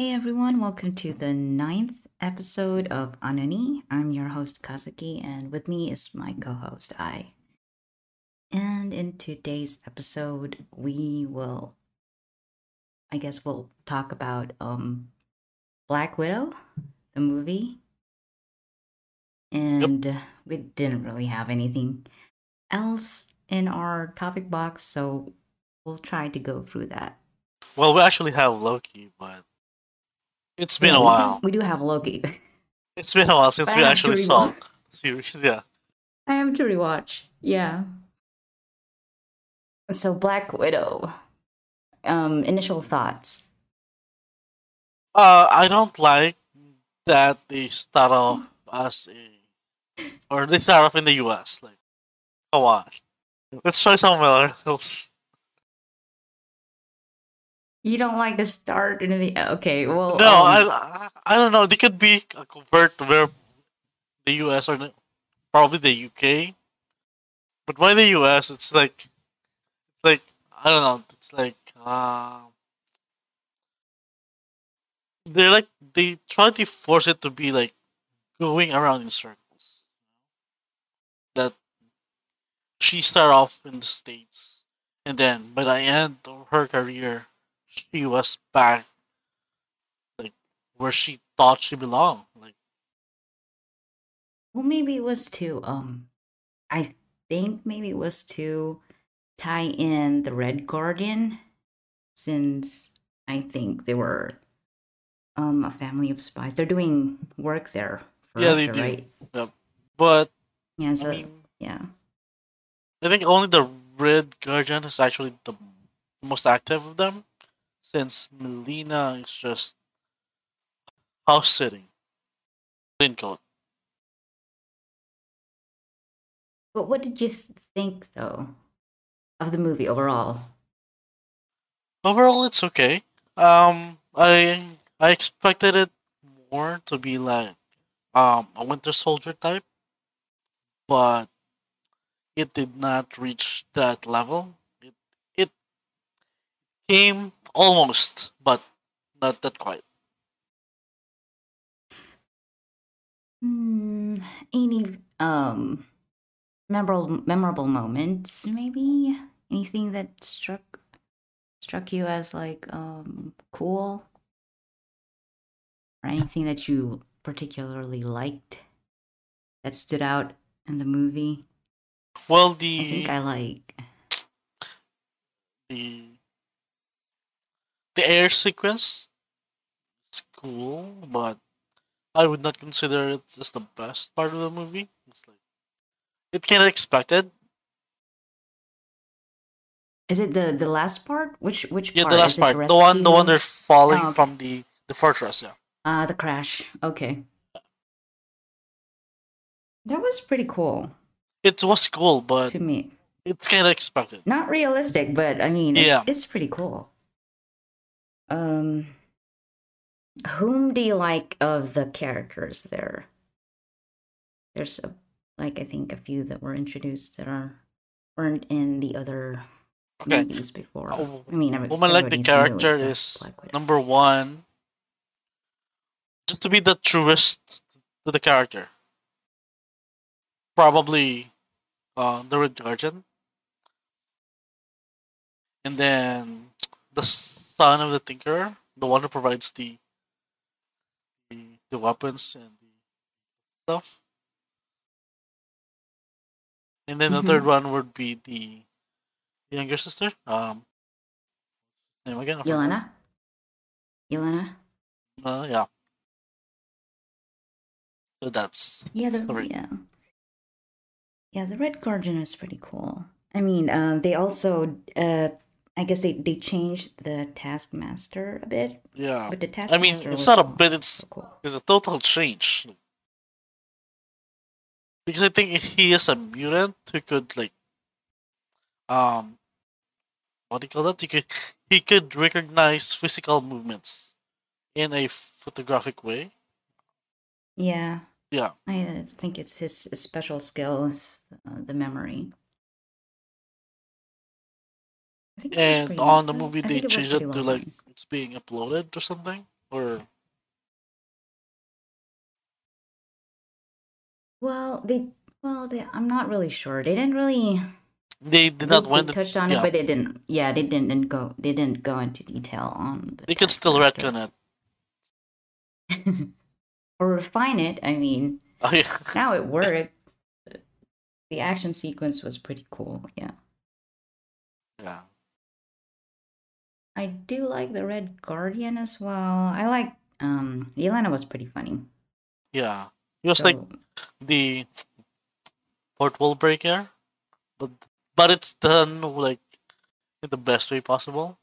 Hey everyone, welcome to the ninth episode of Anani. I'm your host Kazuki, and with me is my co host I. And in today's episode, we will, I guess, we'll talk about um, Black Widow, the movie. And uh, we didn't really have anything else in our topic box, so we'll try to go through that. Well, we actually have Loki, but it's been Yeah, a we do- while. We do, have Loki. It's been a while since we actually saw series. Yeah. I have to rewatch. Yeah. So Black Widow. Um, initial thoughts. Uh, I don't like that they start off as a, or they start off in the U.S. Like, come on, let's try somewhere else. You don't like the start and the okay. Well, No, um, I, I, don't know. They could be a convert where the U.S. or the, probably the U.K. But why the U.S.? It's like, it's like I don't know. It's like uh, they're like they try to force it to be like going around in circles. That she start off in the states, and then by the end of her career, she was back like where she thought she belonged. Like well, maybe it was to um, I think maybe it was to tie in the Red Guardian, since I think they were um a family of spies. They're doing work there. For Yeah, they Russia, do. Right? but Yeah. So I mean yeah. I think only the Red Guardian is actually the most active of them, since Melina is just house sitting. Clean coat. But what did you think though of the movie overall? Overall, it's okay. Um, I I expected it more to be like um a Winter Soldier type, but it did not reach that level. It it came almost, but not that quite. Hmm, any um memorable memorable moments maybe? Anything that struck struck you as like um cool? Or anything that you particularly liked that stood out in the movie? Well, I the think I like the the air sequence is cool, but I would not consider it as the best part of the movie. It's like it kind of expected. Is it the the last part? Which which Yeah, part? the last part, the one, the one they're falling Oh, okay. from the the fortress. Yeah, Ah, the crash. Okay. That was pretty cool it was cool, but to me. it's kind of expected. Not realistic, but I mean, it's, Yeah. it's pretty cool. Um, whom do you like of the characters there? There's a, like I think a few that were introduced that are weren't in the other Okay. movies before. Oh, I mean, Woman like the character is number one. Just to be the truest to the character. Probably uh, the Red Guardian. And then the son of the thinker, the one who provides the the, the weapons and the stuff. And then the Mhm. third one would be the younger sister. Um, name again? Yelena. Yelena. Uh, yeah. So that's Yeah, the Sorry. yeah, yeah. The Red Guardian is pretty cool. I mean, um, they also, uh, I guess they they changed the Taskmaster a bit, yeah. but the task I mean, it's not a bit. It's cool. it's a total change. Because I think he is a mutant who could like, um, what do you call that? He could he could recognize physical movements in a photographic way. Yeah, Yeah. I uh, think it's his special skill is uh, the memory. And on the movie, they it changed it to like it's being uploaded or something. Or Well, they well, they I'm not really sure. They didn't really they did not they win the touched on yeah. it, but they didn't. Yeah, they didn't, didn't go. They didn't go into detail on. The They could still retcon it. or refine it. I mean, Oh yeah. now it worked. The action sequence was pretty cool. Yeah. I do like the Red Guardian as well. I like um Yelena was pretty funny. Yeah. He was like the fourth wall breaker. But but it's done like in the best way possible.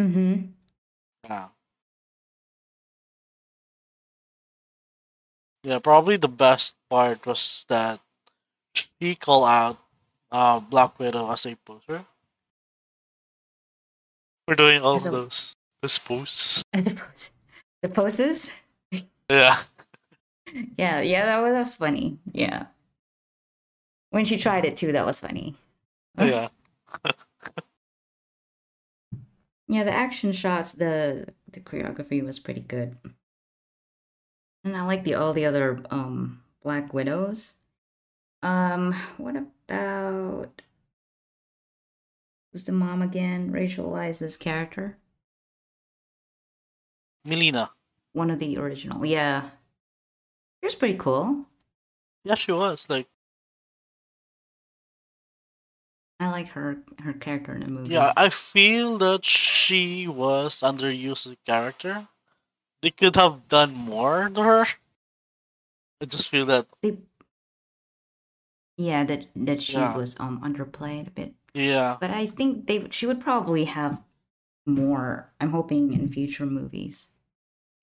Mm mhm. Yeah. Yeah, probably the best part was that she called out uh, Black Widow as a poser. We're doing all those those posts. the pose, the poses. Yeah. Yeah, yeah, that was, that was funny. Yeah, when she tried it too, that was funny. Yeah. Yeah, the action shots, the the choreography was pretty good. And I like the all the other um Black Widows. Um, what about who's the mom again? Rachel Weisz's character? Melina. One of the original. Yeah. She was pretty cool. Yeah, she was. Like I like her her character in the movie. yeah, I feel that she was underused as a character. They could have done more to her. I just feel that They, yeah, that that she Yeah. was um underplayed a bit. Yeah. But I think they she would probably have more. I'm hoping in future movies,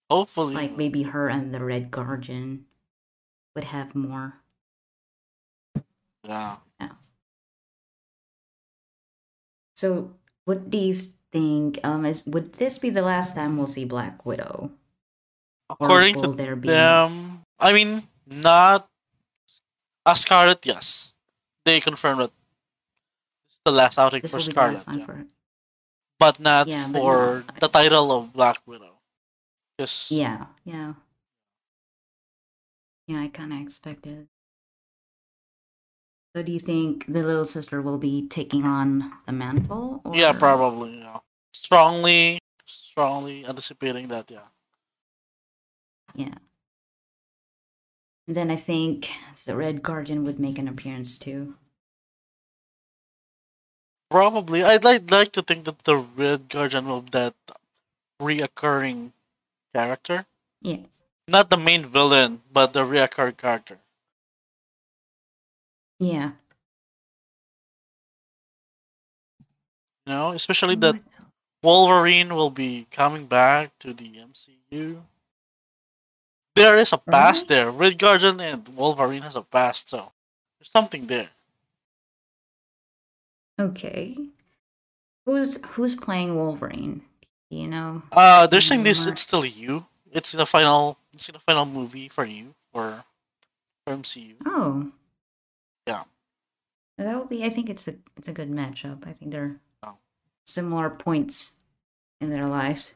Hopefully like maybe her and the Red Guardian would have more. Yeah. So, what do you think? Um, is would this be the last time we'll see Black Widow? According to there be- them, I mean, not a Scarlett. Yes, they confirmed that the last outing This for will be the Scarlett, yeah. for but not Yeah, but for no, I- the title of Black Widow. Just Yeah, yeah, yeah. I kind of expected. So, do you think the little sister will be taking on the mantle? Or... yeah, probably. Yeah, strongly, strongly anticipating that. Yeah, Yeah. And then I think the Red Guardian would make an appearance too. Probably. I'd like like to think that the Red Guardian will be that reoccurring character, Yeah. not the main villain, but the reoccurring character. Yeah. You know, especially that Wolverine will be coming back to the MCU. There is a past there. Red Guardian and Wolverine has a past, so there's something there. Okay. Who's who's playing Wolverine? Do You know? Uh, they're saying this. It's still you. It's in the final. It's in the final movie for you for, for MCU. Oh. Yeah. That would be. I think it's a it's a good matchup. I think they're Oh. similar points in their lives.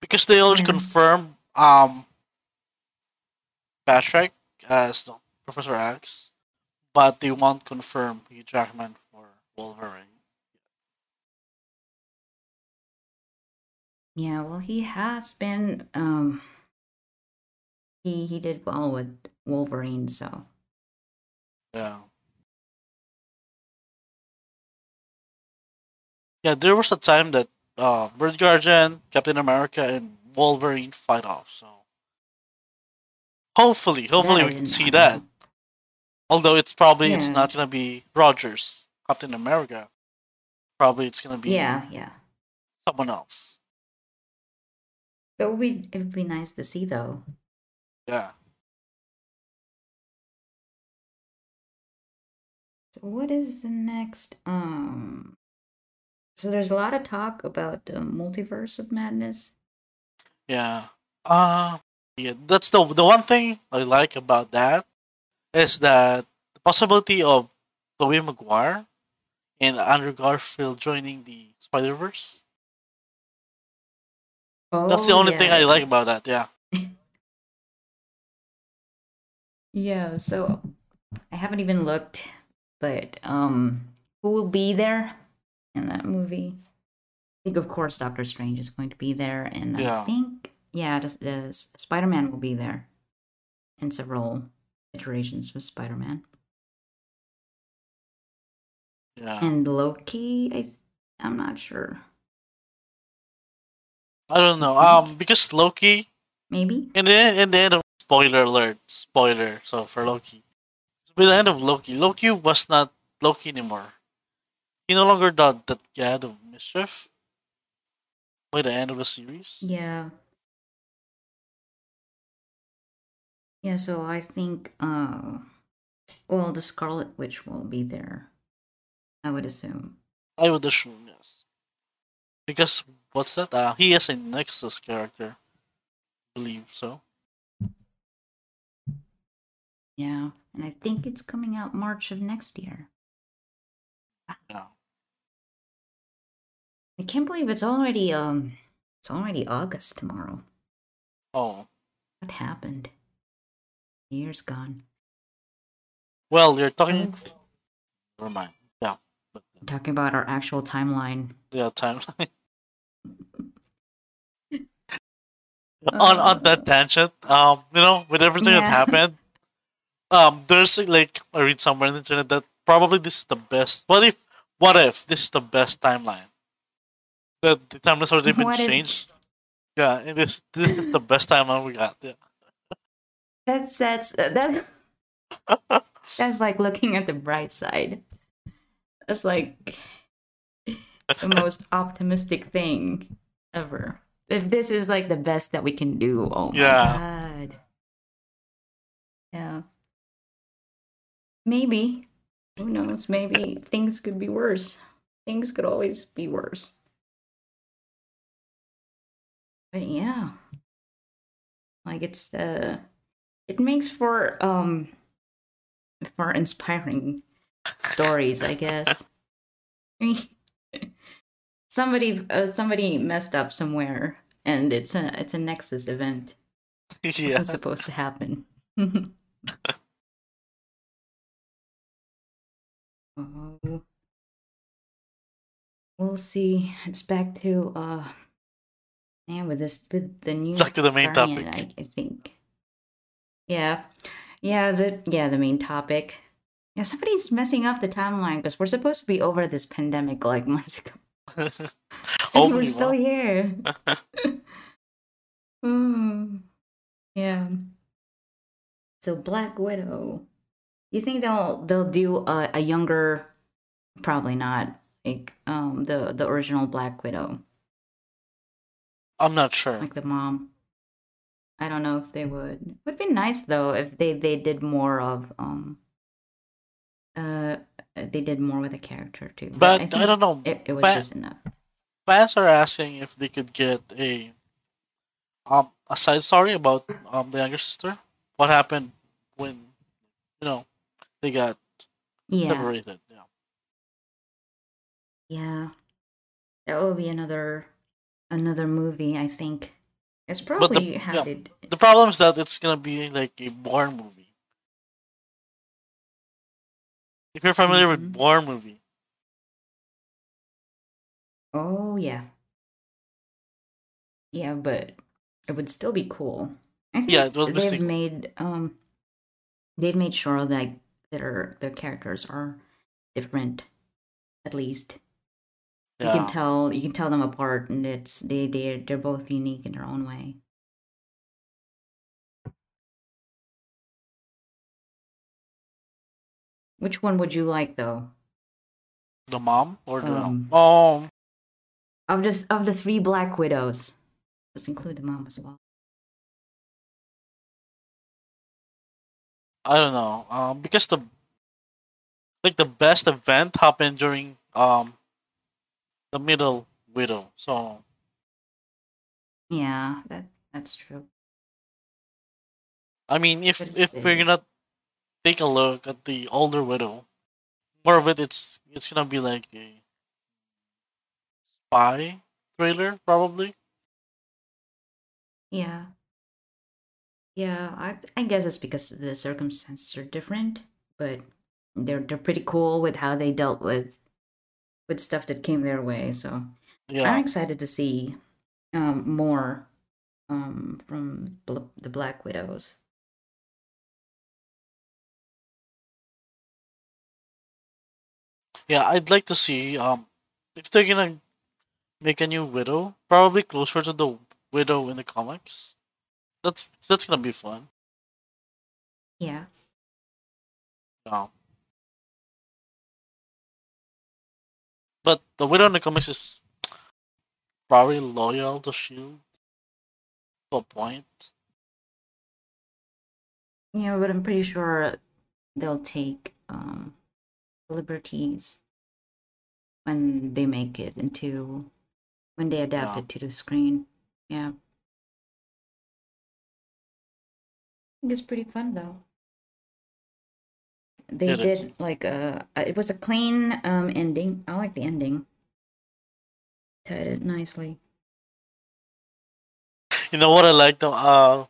because they already Yeah. confirmed um Patrick as Professor X, but they won't confirm Hugh Jackman Wolverine. Yeah. Well, he has been. Um. He he did well with Wolverine, so Yeah. Yeah, there was a time that uh, Red Guardian, Captain America, and Wolverine fight off. So hopefully, hopefully I we can see know. that. Although it's probably it's not gonna be Rogers, Captain America. Probably it's gonna be Yeah, yeah. someone else. It would be it would be nice to see though. Yeah. So what is the next um so there's a lot of talk about the multiverse of madness. Yeah. Uh yeah, that's the the one thing I like about that is that the possibility of Tobey Maguire and Andrew Garfield joining the Spider Verse. That's the Oh only thing I like about that. Yeah. Yeah, so I haven't even looked, but um who will be there in that movie? I think of course Doctor Strange is going to be there and Yeah. I think yeah, the, the Spider-Man will be there in several iterations of Spider-Man. Yeah. And Loki, I I'm not sure. I don't know. Um, because Loki Maybe? in the in the end of spoiler alert, spoiler. So for Loki, by the end of Loki, Loki was not Loki anymore. He no longer did that god of mischief. By the end of the series, Yeah. Yeah, so I think uh well the Scarlet Witch will be there. I would assume. I would assume yes. Because what's that? Uh, he is a Nexus character. I believe so. Yeah. And I think it's coming out March of next year. Yeah. I can't believe it's already um it's already August tomorrow. Oh What happened? Years gone. well, you're talking. Never mind. Yeah, Talking about our actual timeline. yeah, timeline. on on that tangent, um, you know, with everything that happened, um, there's like I read somewhere on the internet that probably this is the best. What if? What if this is the best timeline? The the timeline's already been What if- changed. Yeah, it is. this this is the best timeline we got. Yeah. That's that's uh, that's that's like looking at the bright side. That's like the most optimistic thing ever. If this is like the best that we can do, oh my Yeah. god. Yeah. Maybe. Who knows? Maybe things could be worse. Things could always be worse. But yeah. Like it's uh it makes for um for inspiring stories, I guess. Somebody uh, somebody messed up somewhere and it's a it's a nexus event. Yeah. wasn't supposed to happen. Oh we'll see. It's back to uh man with this with the new Back to the main variant, topic. I, I think. Yeah. Yeah the yeah the main topic yeah somebody's messing up the timeline because we're supposed to be over this pandemic like months ago and we're still here. Hmm. Yeah. So Black Widow. You think they'll they'll do a, a younger? Probably not. Like um the the original Black Widow, I'm not sure. like the mom. I don't know if they would. It would be nice though if they they did more of um. Uh, they did more with the character too. But I, think don't know. It, it was Fa- just enough. fans are asking if they could get a um a side story about um the younger sister. What happened when you know they got Yeah. liberated? Yeah. Yeah. That will be another another movie, I think. It's But the- probably yeah. it The problem is that it's gonna be like a Bourne movie. If you're familiar Mhm. with war movie, Oh yeah. Yeah, but it would still be cool. I think Yeah, it will be they've made um they've made sure that their their characters are different at least. You can tell you can tell them apart and it's they they they're both unique in their own way. Which one would you like though? the mom or the Um, um Of the of the three Black Widows, let's include the mom as well. I don't know. Um, because the like the best event happened during um the middle widow. So Yeah, that that's true. I mean, if if we're gonna take a look at the older widow, more of it it's it's gonna be like a spy thriller probably. Yeah. Yeah, I I guess it's because the circumstances are different, but they're they're pretty cool with how they dealt with with stuff that came their way. So I'm excited to see um more um from Bl- the Black Widows. Yeah. I'd like to see um if they're gonna make a new widow, probably closer to the widow in the comics. That's that's gonna be fun. Yeah. Um, but the widow in the comics is probably loyal to Shield to a point. Yeah, but I'm pretty sure they'll take um liberties when they make it into when they adapt Yeah. it to the screen. Yeah. I think it's pretty fun though. They It is. did like a uh, it was a clean um ending. I like the ending. Tied it nicely. You know what I like though? uh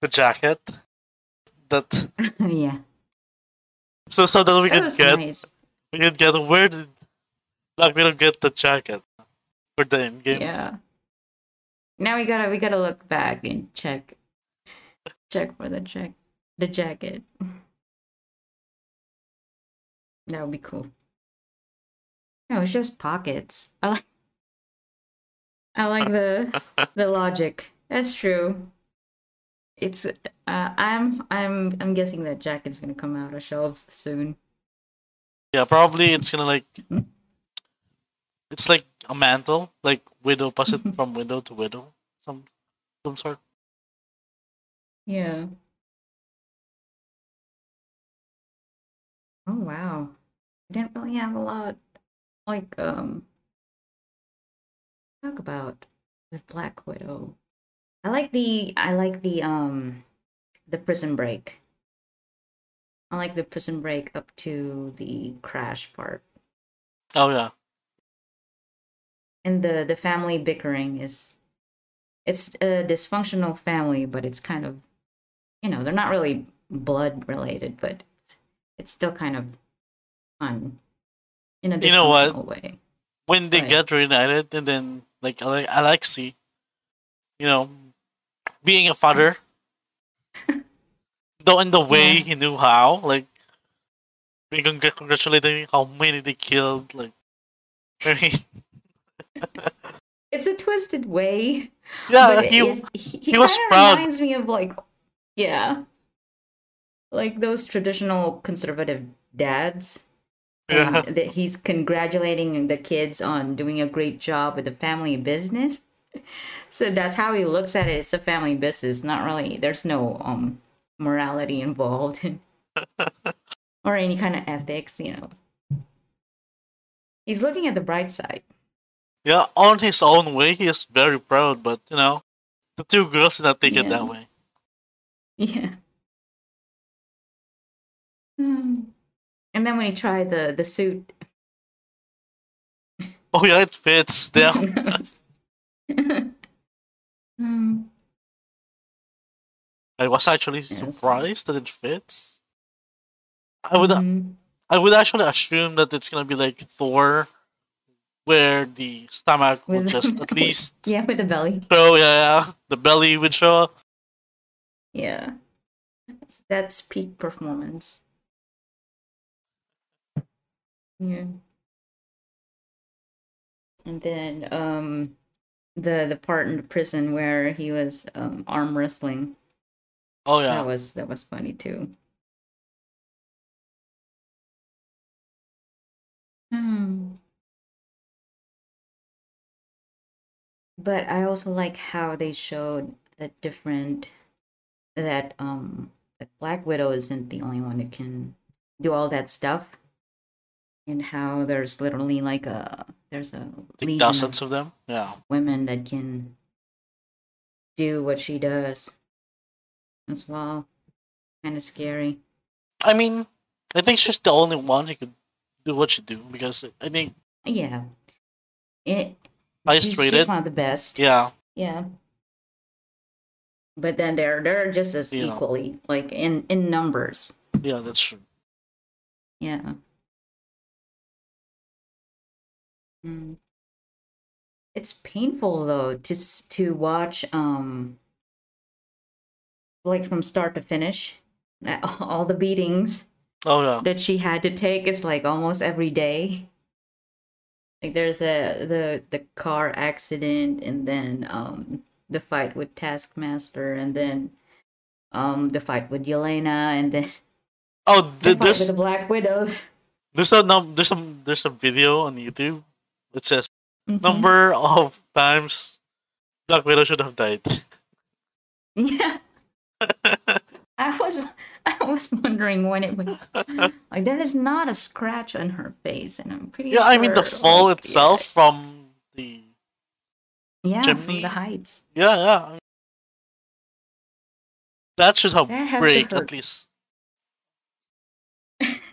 the jacket that yeah. So so that we That could get nice. we could get where did like we don't get the jacket for the end game. Yeah. Now we gotta we gotta look back and check check for the check the jacket. That would be cool. No, it's just pockets. I like I like the the logic. That's true. It's uh I'm I'm I'm guessing that jacket's gonna come out of shelves soon. Yeah, probably it's gonna like Mhm. it's like a mantle, like widow pass it from widow to widow. Some some sort. Yeah. Oh wow. I didn't really have a lot like um talk about with Black Widow. I like the I like the um the prison break. I like the prison break up to the crash part. Oh yeah. And the the family bickering is it's a dysfunctional family, but it's kind of you know, they're not really blood related, but it's, it's still kind of fun in a You know what? way. When they Right. get reunited and then like Alexi, you know, being a father, though in the way Yeah. he knew how, like, being congr- congratulating how many they killed, like, I mean, It's a twisted way. yeah, he, it, he, he was proud. reminds me of like yeah. Like those traditional conservative dads. Um, yeah, that he's congratulating the kids on doing a great job with the family business. So that's how he looks at it. It's a family business, not really. There's no um morality involved or any kind of ethics, you know. He's looking at the bright side. yeah, on his own way, he is very proud, but, you know, the two girls did not take it that way. Yeah. Hmm. And then when he tried the the suit, Oh, yeah, it fits. Yeah. Hmm. I was actually that's surprised that it fits. I would Mhm. I would actually assume that it's gonna be like Thor, where the stomach would With- just at least yeah, with the belly. show, yeah, yeah, the belly would show up. Yeah. That's peak performance. Yeah. And then um the the part in the prison where he was um arm wrestling. Oh yeah, That was that was funny too. Hmm. But I also like how they showed that different that um that Black Widow isn't the only one who can do all that stuff. And how there's literally like a there's a dozens of of them. Yeah, women that can do what she does as well. Kind of scary. I mean, I think she's the only one who could do what she do because I think Yeah. It i she's, she's rated. one of the best. Yeah, Yeah. but then they're they're just as Yeah. equally like in in numbers. Yeah, that's true. Yeah. Mm. It's painful though to to watch um like from start to finish all the beatings Oh yeah. that she had to take is like almost every day. Like there's the the the car accident and then um the fight with Taskmaster and then um the fight with Yelena and then Oh, the th- fight with there's the Black Widows. there's a num there's some there's a video on YouTube that says Mhm. number of times Black Widow should have died. Yeah. I was I was wondering when it would like there is not a scratch on her face and I'm pretty yeah, I mean the fall like, itself from the yeah, yeah from chimney. the heights. yeah yeah. I mean, that should have That break at least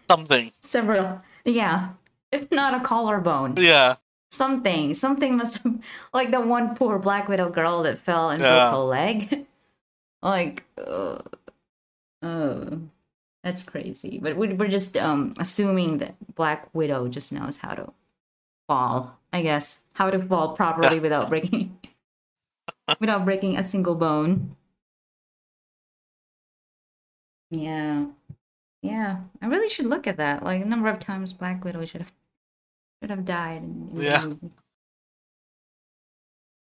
something. Several yeah. If not a collarbone. Yeah, Something. Something must have like the one poor Black Widow girl that fell and Yeah. broke her leg. like uh, uh that's crazy. But we- we're just um assuming that Black Widow just knows how to fall. I guess how to fall properly without breaking without breaking a single bone. Yeah. Yeah. I really should look at that. Like a number of times Black Widow should have should have died in, in Yeah.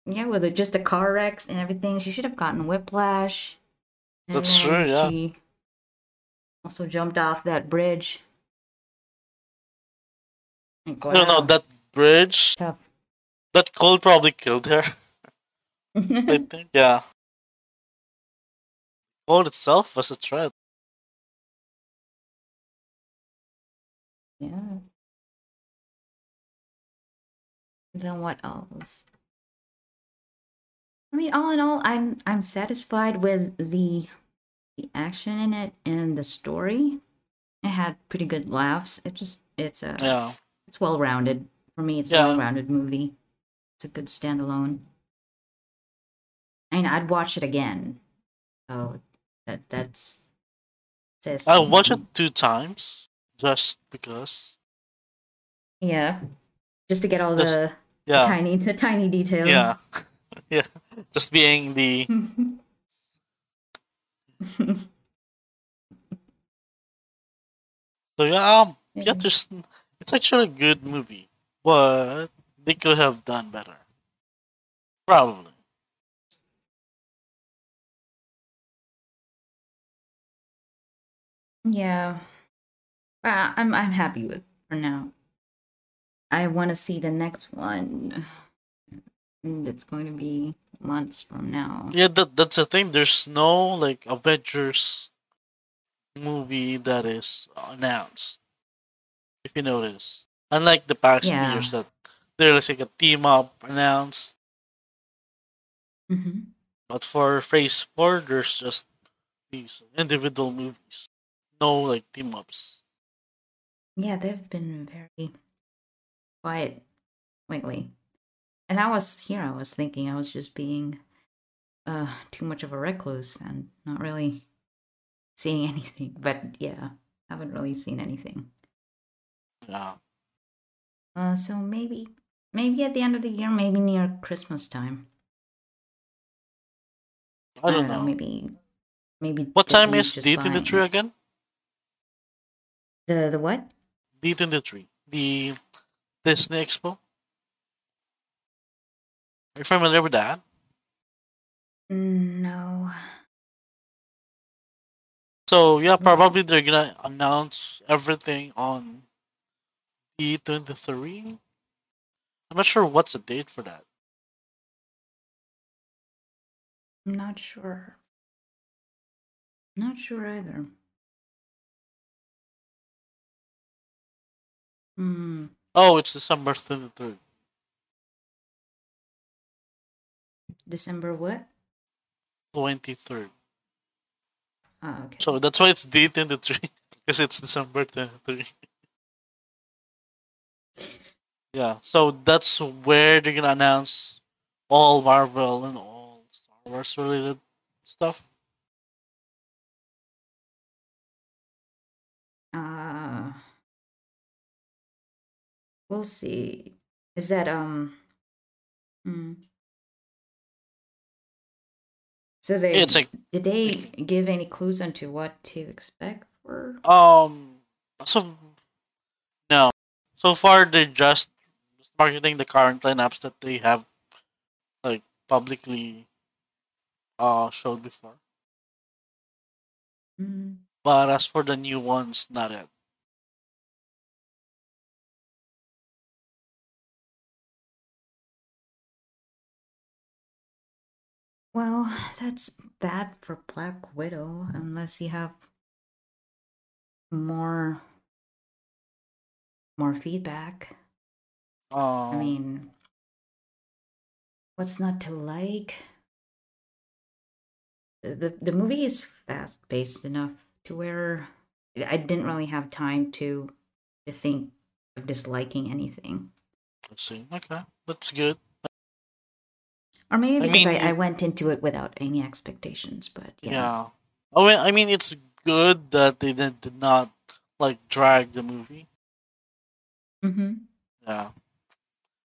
Yeah, with it, just the car wrecks and everything, she should have gotten whiplash. And That's true, yeah. She also jumped off that bridge. Like, I don't know wow, that bridge. tough. That cold probably killed her. I think. Yeah. Cold itself was a threat. Yeah. Then what else? I mean, all in all, I'm I'm satisfied with the the action in it and the story. It had pretty good laughs. It just it's a Yeah. it's well rounded for me. It's a well rounded movie. It's a good standalone. I mean, I'd watch it again. So that that's says I watched it two times just because. Yeah, just to get all Just- the Yeah. tiny the tiny details. Yeah. yeah. Just being the so yeah um yeah Yeah. there's it's actually a good movie, but they could have done better. Probably. yeah, uh, I'm I'm happy with for now. I want to see the next one. And it's going to be months from now. Yeah, that that's the thing. There's no like Avengers movie that is announced. If you notice, unlike the past Yeah. years, that there's like a team up announced, hmm but for Phase Four, there's just these individual movies, no like team ups. Yeah, they've been very quiet lately. And I was here. I was thinking I was just being uh too much of a recluse and not really seeing anything. But yeah, I haven't really seen anything. Yeah, Uh, so maybe, maybe at the end of the year, maybe near Christmas time. I don't know. Maybe, maybe. What time is just D twenty three fine. again? The the what? D twenty three, the Disney Expo. Are you familiar with that? No. So yeah, probably they're gonna announce everything on D twenty three. I'm not sure what's the date for that. I'm not sure. Not sure either. Hmm. Oh, it's December twenty third. December what? Twenty third. Oh, okay. So that's why it's D twenty three because it's December twenty three. yeah, so that's where they're gonna announce all Marvel and all Star Wars related stuff? Uh, we'll see. Is that um? Hmm. So they It's like did they give any clues onto what to expect for? um so no. So far they're just just marketing the current lineups that they have like publicly uh showed before. Mm, But as for the new ones, not yet. Well, that's that for Black Widow, unless you have more more feedback. I Um mean, what's not to like? The the movie is fast paced enough to where I didn't really have time to to think of disliking anything. let's see. Okay. That's good. Or maybe I because mean, I, I went into it without any expectations, but yeah. Yeah. Oh, well, I mean, it's good that they did, did not like drag the movie. Mm-hmm. Yeah.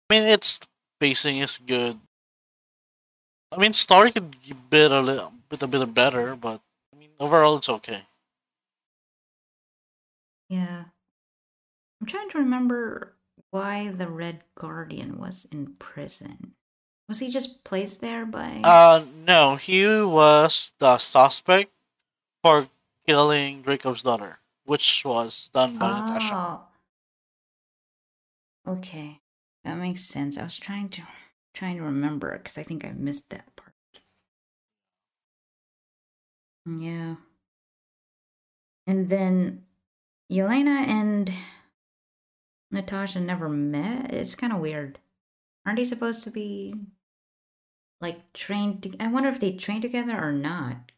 I mean, its pacing is good. I mean, story could be a bit a little bit a bit better, but I mean, overall, it's okay. Yeah. I'm trying to remember why the Red Guardian was in prison. Was he just placed there by Uh, no, he was the suspect for killing Dreykov's daughter, which was done by Natasha. Oh. Okay. That makes sense. I was trying to trying to remember because I think I missed that part. Yeah. And then Yelena and Natasha never met. It's kind of weird. Aren't they supposed to be like trained? To- I wonder if they trained together or not.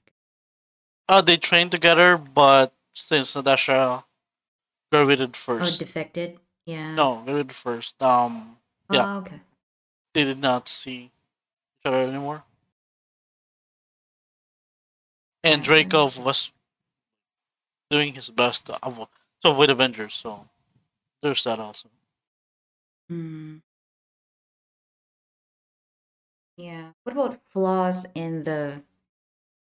Uh, they trained together, but since Natasha graduated Or first, defected? Yeah. no, graduated first, um, yeah. Oh, okay. they did not see each other anymore. And Yeah, Dreykov was doing his best to avoid, to avoid Avengers, so there's that also. Mm. Yeah. What about flaws in the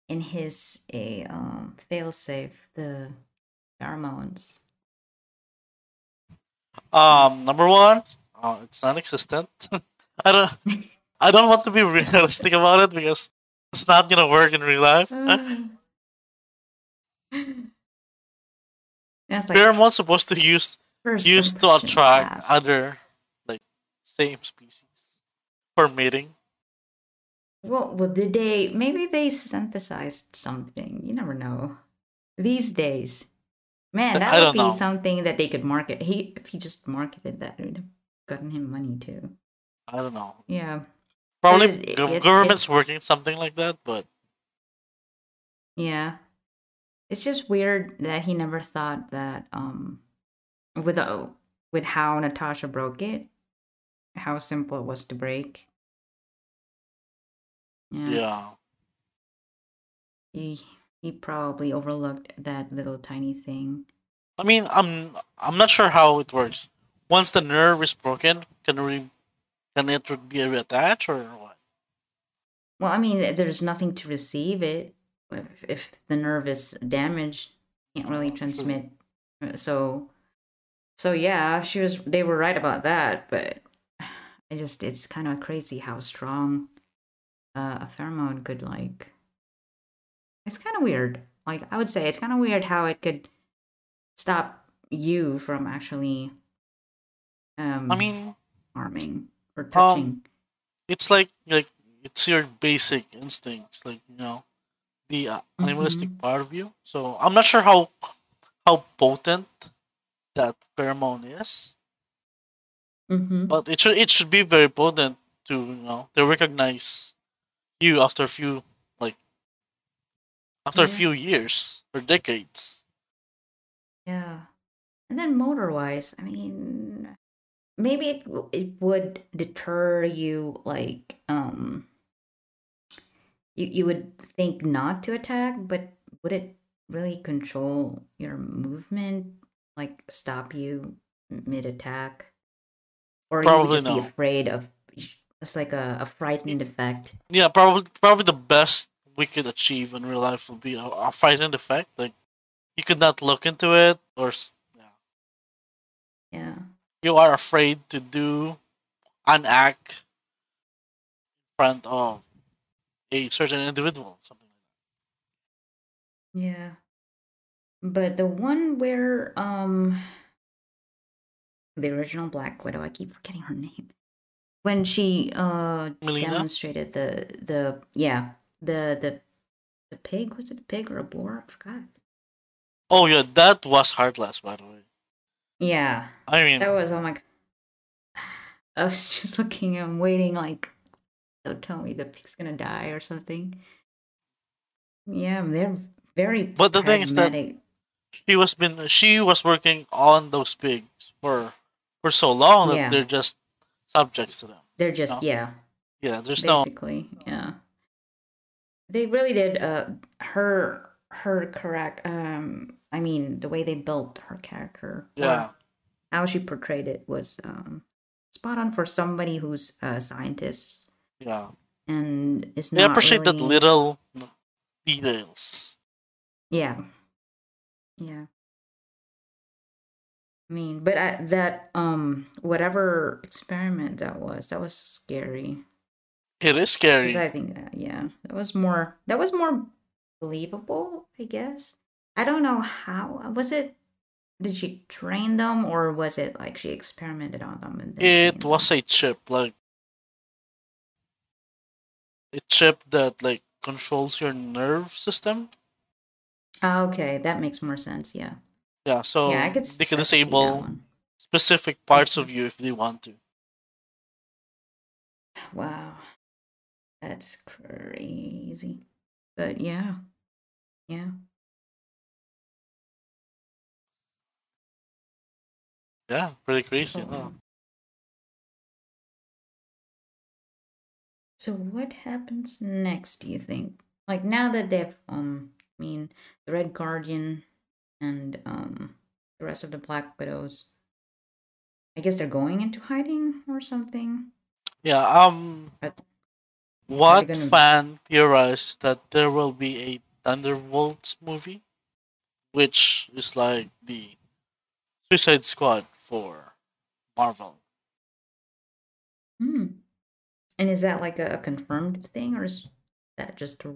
in his a um failsafe, the pheromones? Um, number one, uh, it's non-existent. I don't, I don't want to be realistic about it because it's not gonna work in real life. That's like Pheromones supposed to use used to attract other like same species for mating. Well, well, did they? Maybe they synthesized something. You never know. These days, man, that I would be know. something that they could market. He, if he just marketed that, it would have gotten him money too. I don't know. Yeah, Probably it- it- government's working something like that, but yeah. It's just weird that he never thought that, um, with uh, with how Natasha broke it, how simple it was to break. Yeah, he he probably overlooked that little tiny thing. I mean, I'm I'm not sure how it works. Once the nerve is broken, can re- can it be reattached or what? Well, I mean, there's nothing to receive it. If, if the nerve is damaged, can't really transmit. Uh, So, so yeah, she was. They were right about that, but I just it's kind of crazy how strong uh, a pheromone could like. It's kind of weird. Like I would say, it's kind of weird how it could stop you from actually. Um, I mean, harming or Um, touching. it's like like it's your basic instincts, like you know, the uh, animalistic Mhm. part of you. So I'm not sure how how potent that pheromone is, mm-hmm. but it should it should be very potent to you know to recognize you after a few like after a few years or decades. Yeah. And then motor wise, I mean, maybe it it would deter you like um you you would think not to attack, but would it really control your movement? Like stop you mid attack, or you would Probably just be afraid of? It's like a, a frightened effect. Yeah, probably probably the best we could achieve in real life would be a, a frightened effect. Like you could not look into it, or yeah, Yeah. you are afraid to do an act in front of a certain individual. Something like that. Yeah. But the one where um the original Black Widow, I keep forgetting her name. When she uh Melina? demonstrated the the yeah, the the the pig, was it a pig or a boar? I forgot. Oh yeah, that was heartless, by the way. Yeah. I mean, That was oh my god. I was just looking and waiting like don't tell me the pig's gonna die or something. Yeah, they're very But the thing is that- she was been she was working on those pigs for for so long that Yeah. they're just subjects to them. they're just no. yeah. Yeah, there's no basically yeah they really did uh her her correct um i mean the way they built her character yeah. how she portrayed it was um spot on for somebody who's a scientist Yeah. and is They not appreciate that really- little details. yeah yeah i mean but I, that um whatever experiment that was that was scary It is scary. 'Cause I think that, yeah, that was more that was more believable, I guess. I don't know how was it. Did she train them, or was it like she experimented on them? And then It trained was them? a chip, like a chip that like controls your nerve system. Ah, okay, that makes more sense. Yeah, Yeah, so yeah, I could. they can I could see that disable specific parts of you if they want to. Wow, that's crazy. But yeah, yeah. Yeah, pretty crazy. So- huh? So what happens next, do you think? Like now that they've um I mean the Red Guardian and um the rest of the Black Widows I guess they're going into hiding or something. Yeah. Um. But- What gonna- fan theorized that there will be a Thunderbolts movie, which is like the Suicide Squad for Marvel. Hmm. And is that like a, a confirmed thing or is that just a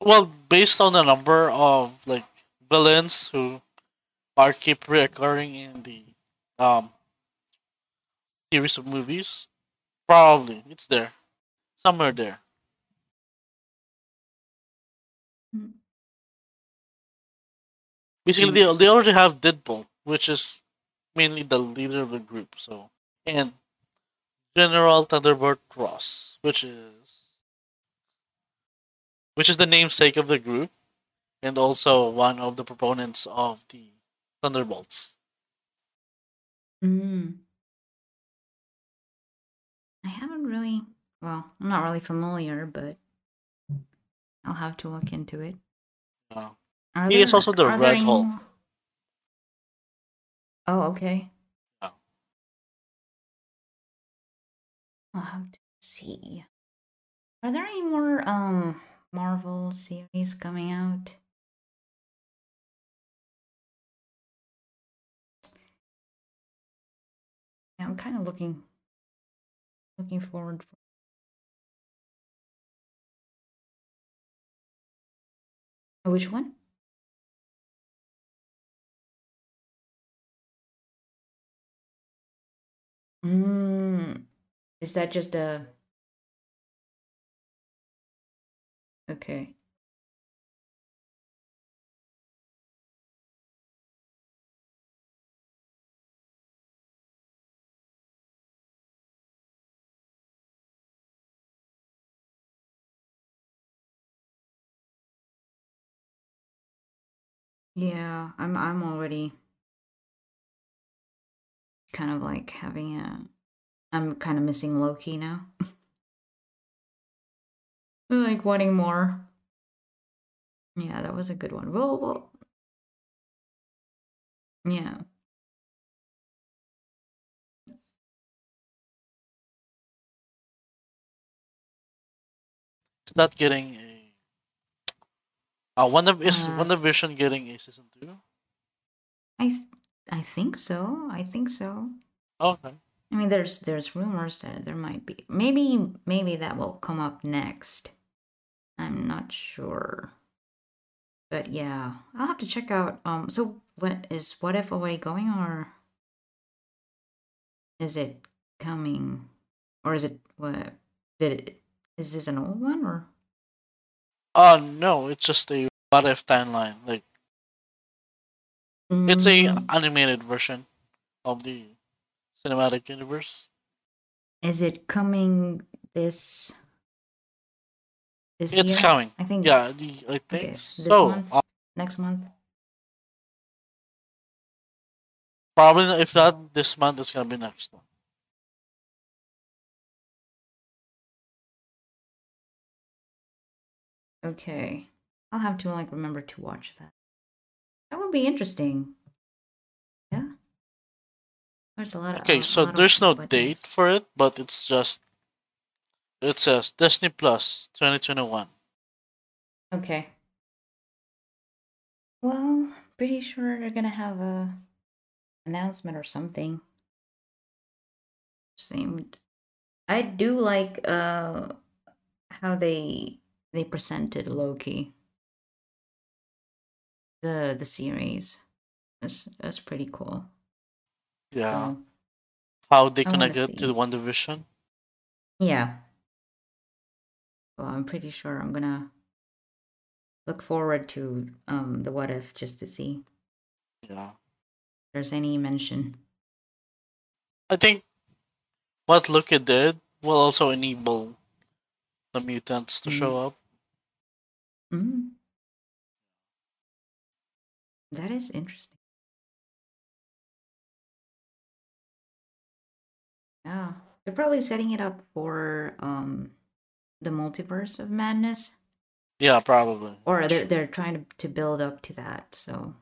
Well, based on the number of like villains who are keep reoccurring in the um series of movies, probably it's there, somewhere there. Basically, they they already have Deadpool, which is mainly the leader of the group. So and General Thunderbolt Ross, which is which is the namesake of the group, and also one of the proponents of the Thunderbolts. Mm. I haven't really well, I'm not really familiar, but I'll have to look into it. Uh, Are He is also the Red Hulk. Oh, okay. Oh. I'll have to see. Are there any more um Marvel series coming out? Yeah, I'm kind of looking looking forward. For... Oh, which one? Mm, is that just a okay? Yeah, I'm I'm already kind of like having a I'm kind of missing Loki now. like wanting more. Yeah, that was a good one. Well, well yeah. It's not getting. Uh, one of is Uh, WandaVision getting a season two? I th- I think so. I think so. Okay. I mean, there's there's rumors that there might be. Maybe maybe that will come up next. I'm not sure. But yeah, I'll have to check out. Um, so what is what if already going or is it coming, or is it what? Did it? Is this an old one or? Uh no, it's just a what if timeline. Like it's a Mm, animated version of the cinematic universe. is it coming this this It's year? coming. I think. Yeah, the, I think Okay, this so. month? Uh, Next month. probably if not this month, it's gonna be next month. Okay. I'll have to like remember to watch that. That would be interesting. Yeah. There's a lot of Okay, so there's no what date for it, but it's just it says Disney Plus 2021. Okay. Well, pretty sure they're gonna have a announcement or something. Seemed I do like uh how they they presented Loki. The the series. That's that's pretty cool. Yeah, So how they I wanna connect it to the WandaVision. Yeah. Well, I'm pretty sure I'm gonna look forward to um the what if just to see Yeah, if there's any mention. I think what Loki did will also enable the mutants to Mm. show up. Mm. That is interesting. Yeah. They're probably setting it up for um the multiverse of madness. Yeah, probably. Or they're they're trying to, to build up to that. So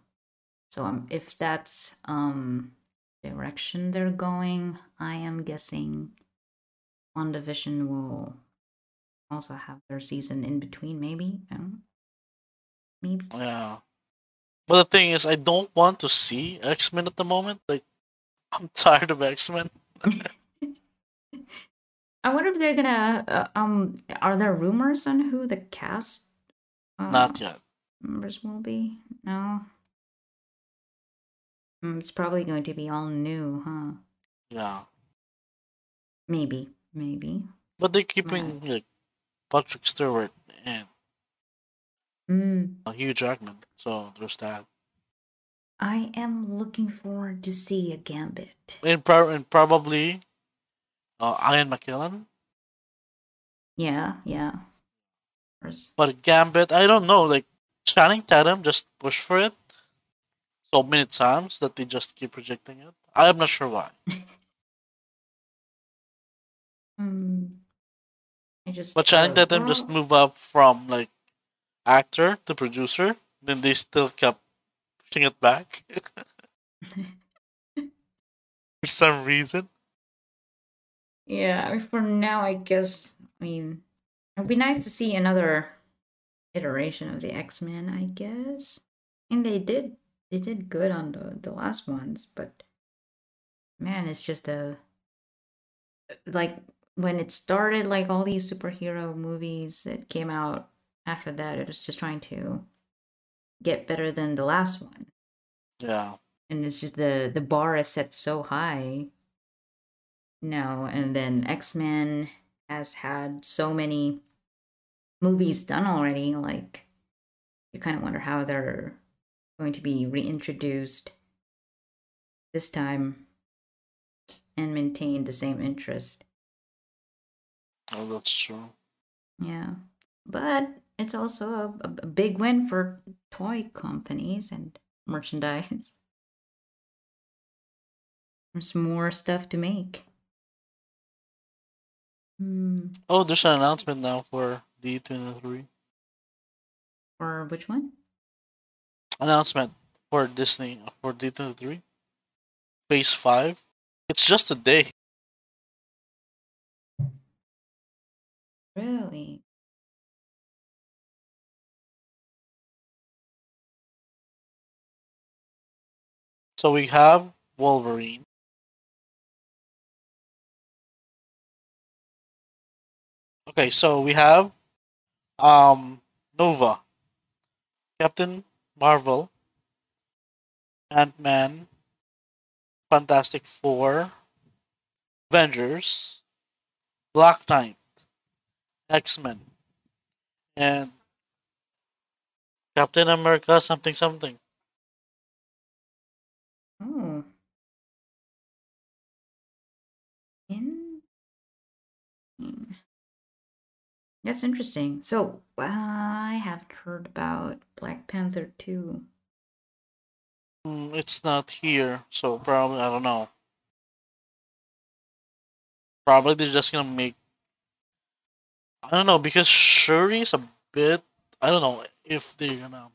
so um if that's um direction they're going, I am guessing WandaVision will also have their season in between, maybe. Maybe. Yeah. But the thing is, I don't want to see X Men at the moment. Like, I'm tired of X Men. I wonder if they're gonna uh, um. Are there rumors on who the cast uh, Not yet. members will be? No. Mm, it's probably going to be all new, huh? Yeah. Maybe, maybe. But they're keeping like Patrick Stewart and Mm, uh, Hugh Jackman. So there's that. I am looking forward to see a Gambit. And, pro- and probably uh, Ian McKellen. Yeah, yeah. But Gambit, I don't know. Like Channing Tatum just pushed for it so many times that they just keep rejecting it. I'm not sure why. Hmm. I just. But Channing uh, Tatum just move up from like actor to producer. Then they still kept pushing it back for some reason. Yeah, I mean, for now, I guess. I mean, it'd be nice to see another iteration of the X Men. I guess, and they did. They did good on the the last ones, but man, it's just a like when it started. Like all these superhero movies that came out after that, it was just trying to get better than the last one, Yeah. and it's just the the bar is set so high no, and then X Men has had so many movies done already. Like, you kind of wonder how they're going to be reintroduced this time and maintain the same interest. Oh, that's true. Yeah, but it's also a, a, big win for toy companies and merchandise. There's more stuff to make. Hmm. Oh, there's an announcement now for D23 Or which one? announcement for Disney for D23 Phase 5. It's just a day. Really? So we have Wolverine. Okay, so we have um Nova, Captain Marvel, Ant Man, Fantastic Four, Avengers, Black Knight, X Men, and Captain America something something. Oh. In. Hmm. That's interesting. So I have heard about Black Panther too. Mm, it's not here, so probably I don't know. Probably they're just gonna make. I don't know because Shuri's a bit. I don't know if they're gonna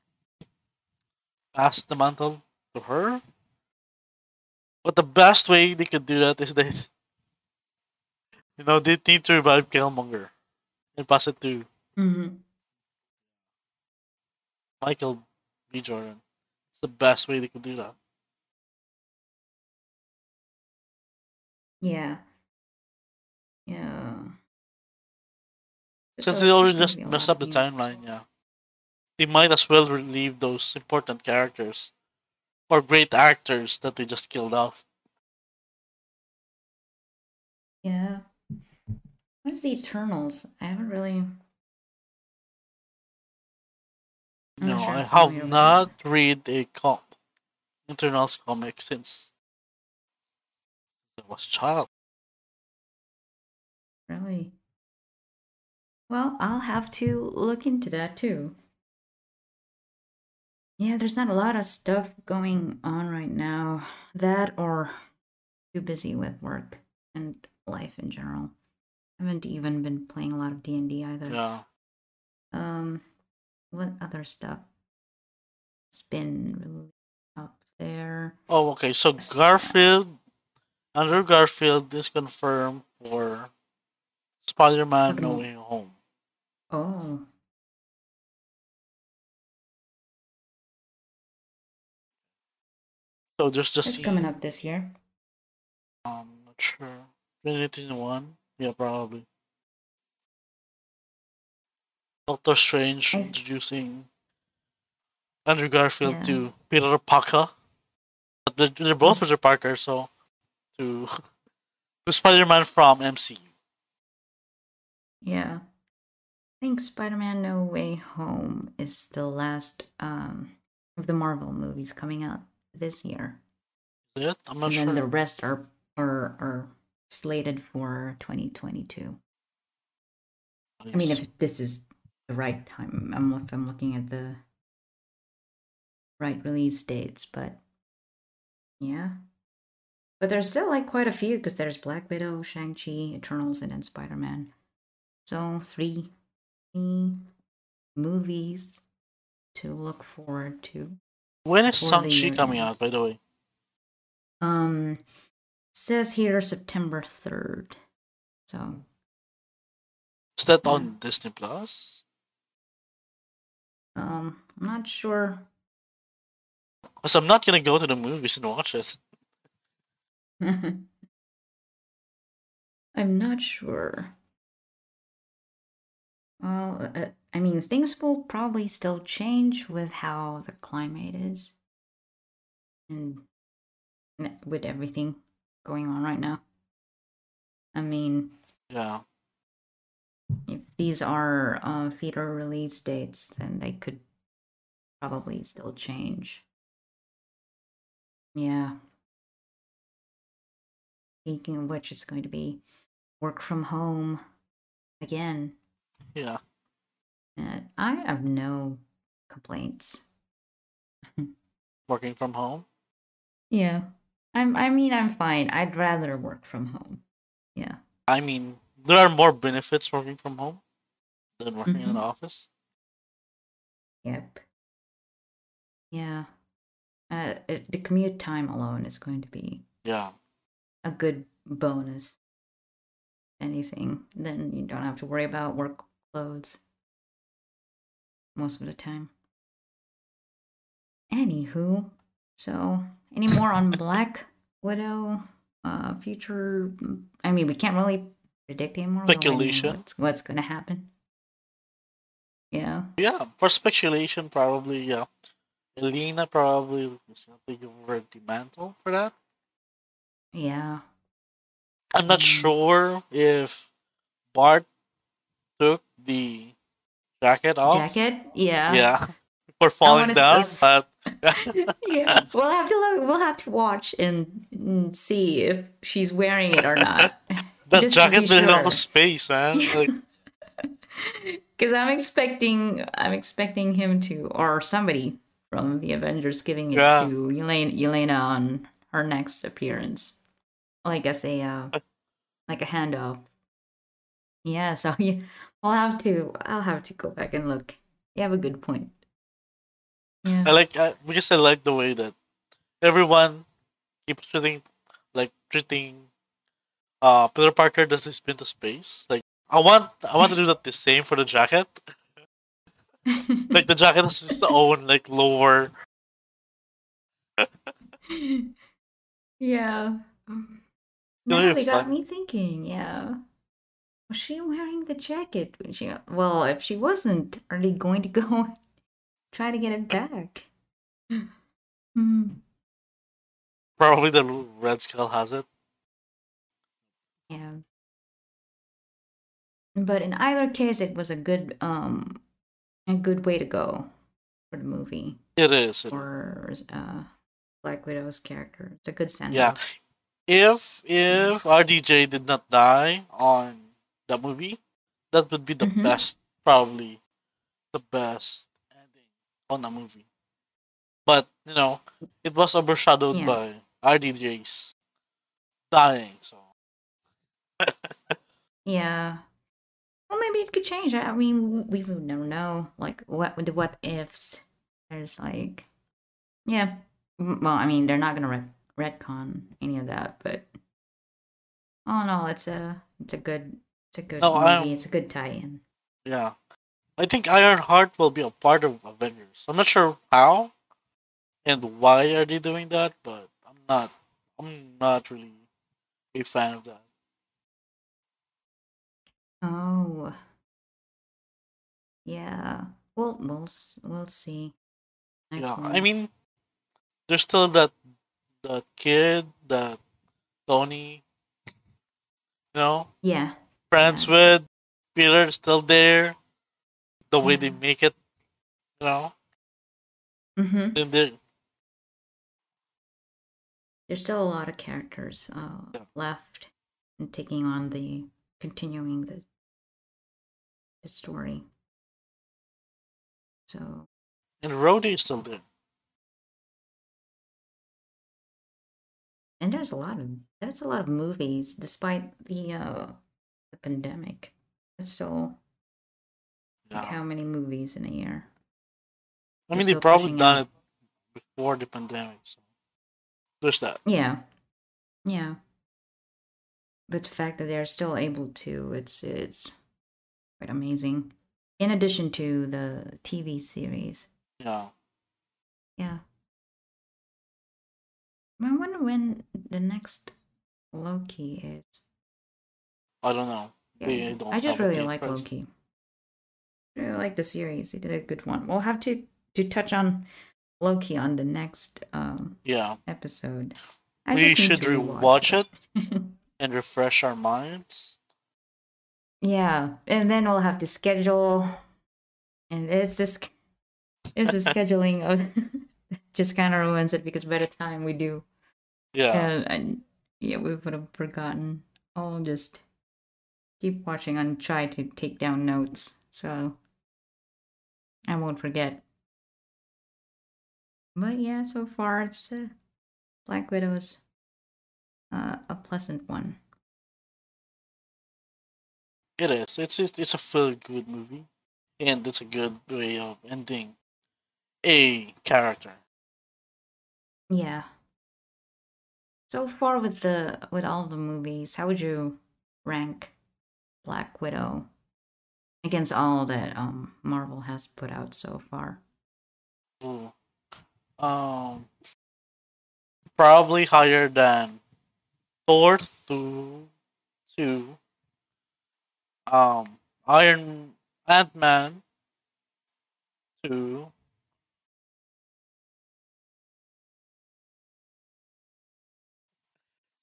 pass the mantle to her. But the best way they could do that is they, you know, they need to revive Killmonger and pass it to Mm-hmm. Michael B. Jordan. It's the best way they could do that. Yeah. Yeah. Since So they already just messed up the timeline, yeah. They might as well relieve those important characters or great actors that they just killed off. Yeah. What is the Eternals? I haven't really. I'm No, sure I have not read a com- Eternals comic since I was a child. Really? Well, I'll have to look into that too. Yeah, there's not a lot of stuff going on right now. That or too busy with work and life in general. I haven't even been playing a lot of D&D either. Yeah. Um what other stuff has been released up there? Oh, okay. So Garfield, Andrew Garfield is confirmed for Spider-Man No Way Home. Oh, So there's just it's coming up this year. Um, not sure. 2021? Yeah, probably. Doctor Strange I- introducing Andrew Garfield Yeah. to Peter Parker. But They're, they're both Peter Parker, so to to Spider-Man from MCU. Yeah. I think Spider-Man No Way Home is the last um of the Marvel movies coming out this year. Is it? I'm not and sure. then the rest are are are slated for 2022. I mean if this is the right time. I'm if I'm looking at the right release dates, but yeah. But there's still like quite a few because there's Black Widow, Shang-Chi, Eternals, and then Spider-Man. So three movies to look forward to. when is Shang-Chi coming out, by the way? Um says here September 3rd. So Is that on Disney Plus? um I'm not sure. Because I'm not gonna go to the movies and watch it. I'm not sure. Well, uh, I mean, things will probably still change with how the climate is and and with everything going on right now. I mean, Yeah. if these are uh, theater release dates, then they could probably still change. Yeah. Thinking of which, it's going to be work from home again. Yeah. Uh, I have no complaints. Working from home. Yeah. I'm I mean I'm fine. I'd rather work from home. Yeah. I mean, there are more benefits working from home. than working in Mhm. the office. Yep. Yeah. Uh, it, the commute time alone is going to be Yeah. a good bonus. Anything, then you don't have to worry about work clothes most of the time. Anywho, so any more on Black Widow? Uh, future. I mean, we can't really predict anymore. We already know Speculation. What's, what's going to happen? Yeah. Yeah. For speculation, probably, yeah. Yelena probably is to over the mantle for that. Yeah. I'm not Mm. sure if Bart took the jacket off. Jacket? Yeah. Yeah. For falling down, but yeah. We'll have to look, we'll have to watch and, and see if she's wearing it or not. that Just jacket be didn't have sure. the space, man. Like, Because I'm expecting, I'm expecting him to, or somebody from the Avengers, giving it Yeah. to Yelena, Yelena on her next appearance, like as a, uh, like a handoff. Yeah. So yeah, I'll have to, I'll have to go back and look. You have a good point. Yeah. I like I, because I like the way that everyone keeps treating like treating uh Peter Parker does this spin to space. Like I want I want to do that the same for the jacket. Like the jacket has its own like lower yeah. Now be they got me thinking, yeah. Was she wearing the jacket? when She, well, if she wasn't, are they going to go try to get it back? Hmm. probably the Red Skull has it. Yeah. But in either case, it was a good, um, a good way to go for the movie It is. for uh, Black Widow's character. It's a good send Yeah. If if RDJ did not die on that movie, that would be the Mhm. best probably the best ending on a movie. But you know, it was overshadowed Yeah. by RDJ's dying. So Yeah. Well, maybe it could change. I I mean, we would never know. Like, what the what ifs? There's like, yeah. Well, I mean, they're not gonna ret- retcon any of that, but oh no, it's a it's a good it's a good No, I- movie. It's a good tie-in. yeah, I think Ironheart will be a part of Avengers. I'm not sure how and why are they doing that, but I'm not. I'm not really a fan of that. Oh, yeah. Well, we'll we'll see. Next yeah, I mean, there's still that that kid that Tony, you know, yeah, friends with Peter is still there. The way they make it, you know, mm-hmm. then they There's still a lot of characters uh, Yeah. left and taking on the continuing the the story. So and Rhodey is still there. and there's a lot of there's a lot of movies despite the uh the pandemic. So, still like how many movies in a year? I mean, they probably done out. it before the pandemic. So there's that. Yeah. Yeah. But the fact that they're still able to, it's it's quite amazing. In addition to the TV series. Yeah. Yeah. I wonder when the next Loki is. I don't know. Yeah. don't I just really like. Loki. I really like the series. They did a good one. We'll have to to touch on Loki on the next um Yeah, episode. I we should rewatch it it. and refresh our minds. Yeah, and then we'll have to schedule, and it's this, it's the scheduling of just kind of ruins it because by the time we do, Yeah, uh, and yeah, we would have forgotten. I'll just keep watching and try to take down notes so I won't forget. But yeah, so far it's uh, Black Widow's uh, a pleasant one. It is. It's it's, it's a feel good movie, and it's a good way of ending a character. Yeah. So far with the with all the movies, how would you rank Black Widow against all that um Marvel has put out so far? Ooh. Um, probably higher than Thor through two. Um, Iron Ant Man two.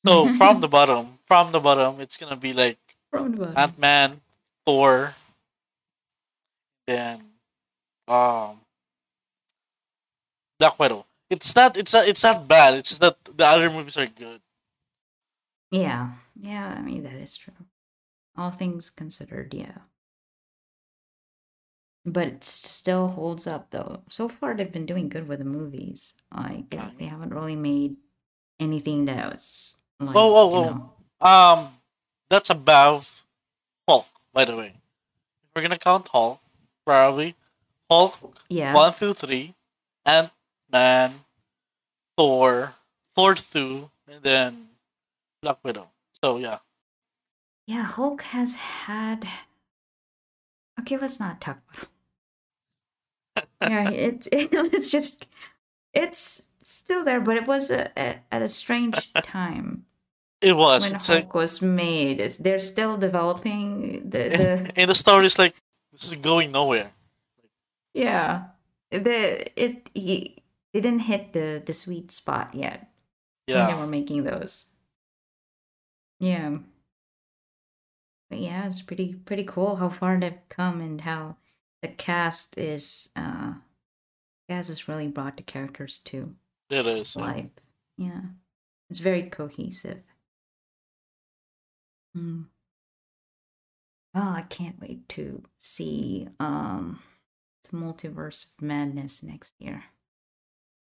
So from the bottom, from the bottom, it's gonna be like From the bottom. Ant Man, Thor, then um Black Widow. It's not it's not it's not bad. It's just that the other movies are good. Yeah. Yeah, I mean that is true. All things considered, yeah. But it still holds up though. So far they've been doing good with the movies. Like Yeah. they haven't really made anything that was like Whoa, whoa, you know, Um that's above Hulk, by the way. If we're gonna count Hulk, probably Hulk yeah. one through three, Ant Man, Thor, Thor two, and then Black Widow. So yeah. Yeah, Hulk has had. Okay, let's not talk about. Yeah, it's it's just it's still there, but it was a, a, at a strange time It was. when Hulk like was made. It's, they're still developing the the and the story is like this is going nowhere. yeah the it he didn't hit the the sweet spot yet when they Yeah. were making those. Yeah. But yeah, it's pretty pretty cool how far they've come and how the cast is uh cast has really brought the characters to It is. yeah. life. Yeah. It's very cohesive. Hmm. Oh, I can't wait to see um the multiverse of madness next year.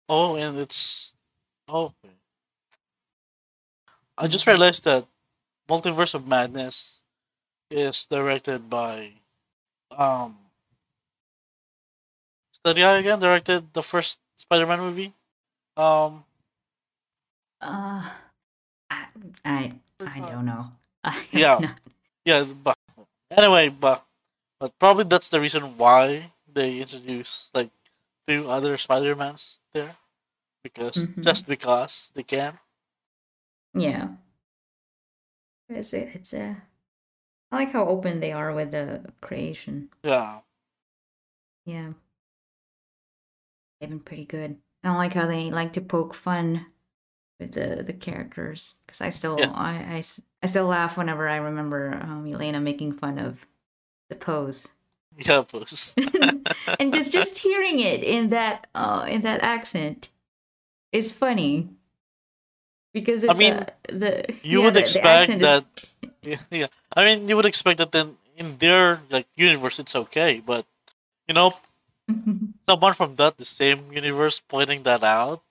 Oh, and it's oh. I just realized that Multiverse of Madness is directed by um. is that guy again directed the first Spider-Man movie. Um, Uh I I, I don't know. Yeah. yeah, but anyway, but but probably that's the reason why they introduced like two other Spider-Mans there, because Mhm. just because they can. Yeah. It's a, it's a I like how open they are with the creation. Yeah. Yeah. They've been pretty good. I don't like how they like to poke fun with the the characters because I still Yeah. I still laugh whenever I remember um, Yelena making fun of the pose. Yeah, post. and just just hearing it in that uh in that accent is funny because it's mean, uh, the you yeah, would the- the expect is- that yeah, yeah. I mean, you would expect that then in their like universe it's okay, but you know, someone from that the same universe pointing that out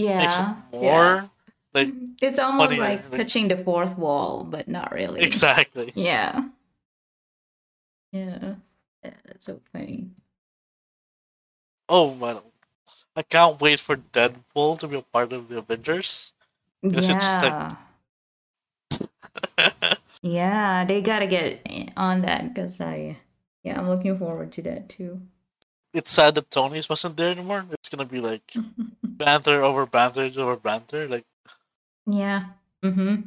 yeah more like it's almost funnier, like like- touching the fourth wall but not really. Exactly. yeah. Yeah. Yeah, that's so funny. Oh man, I can't wait for Deadpool to be a part of the Avengers. Because yeah it's just like- yeah. They gotta get on that because i yeah i'm looking forward to that too it's sad that Tony's wasn't there anymore. It's gonna be like banter over banter over banter. Like Yeah. Mm-hmm.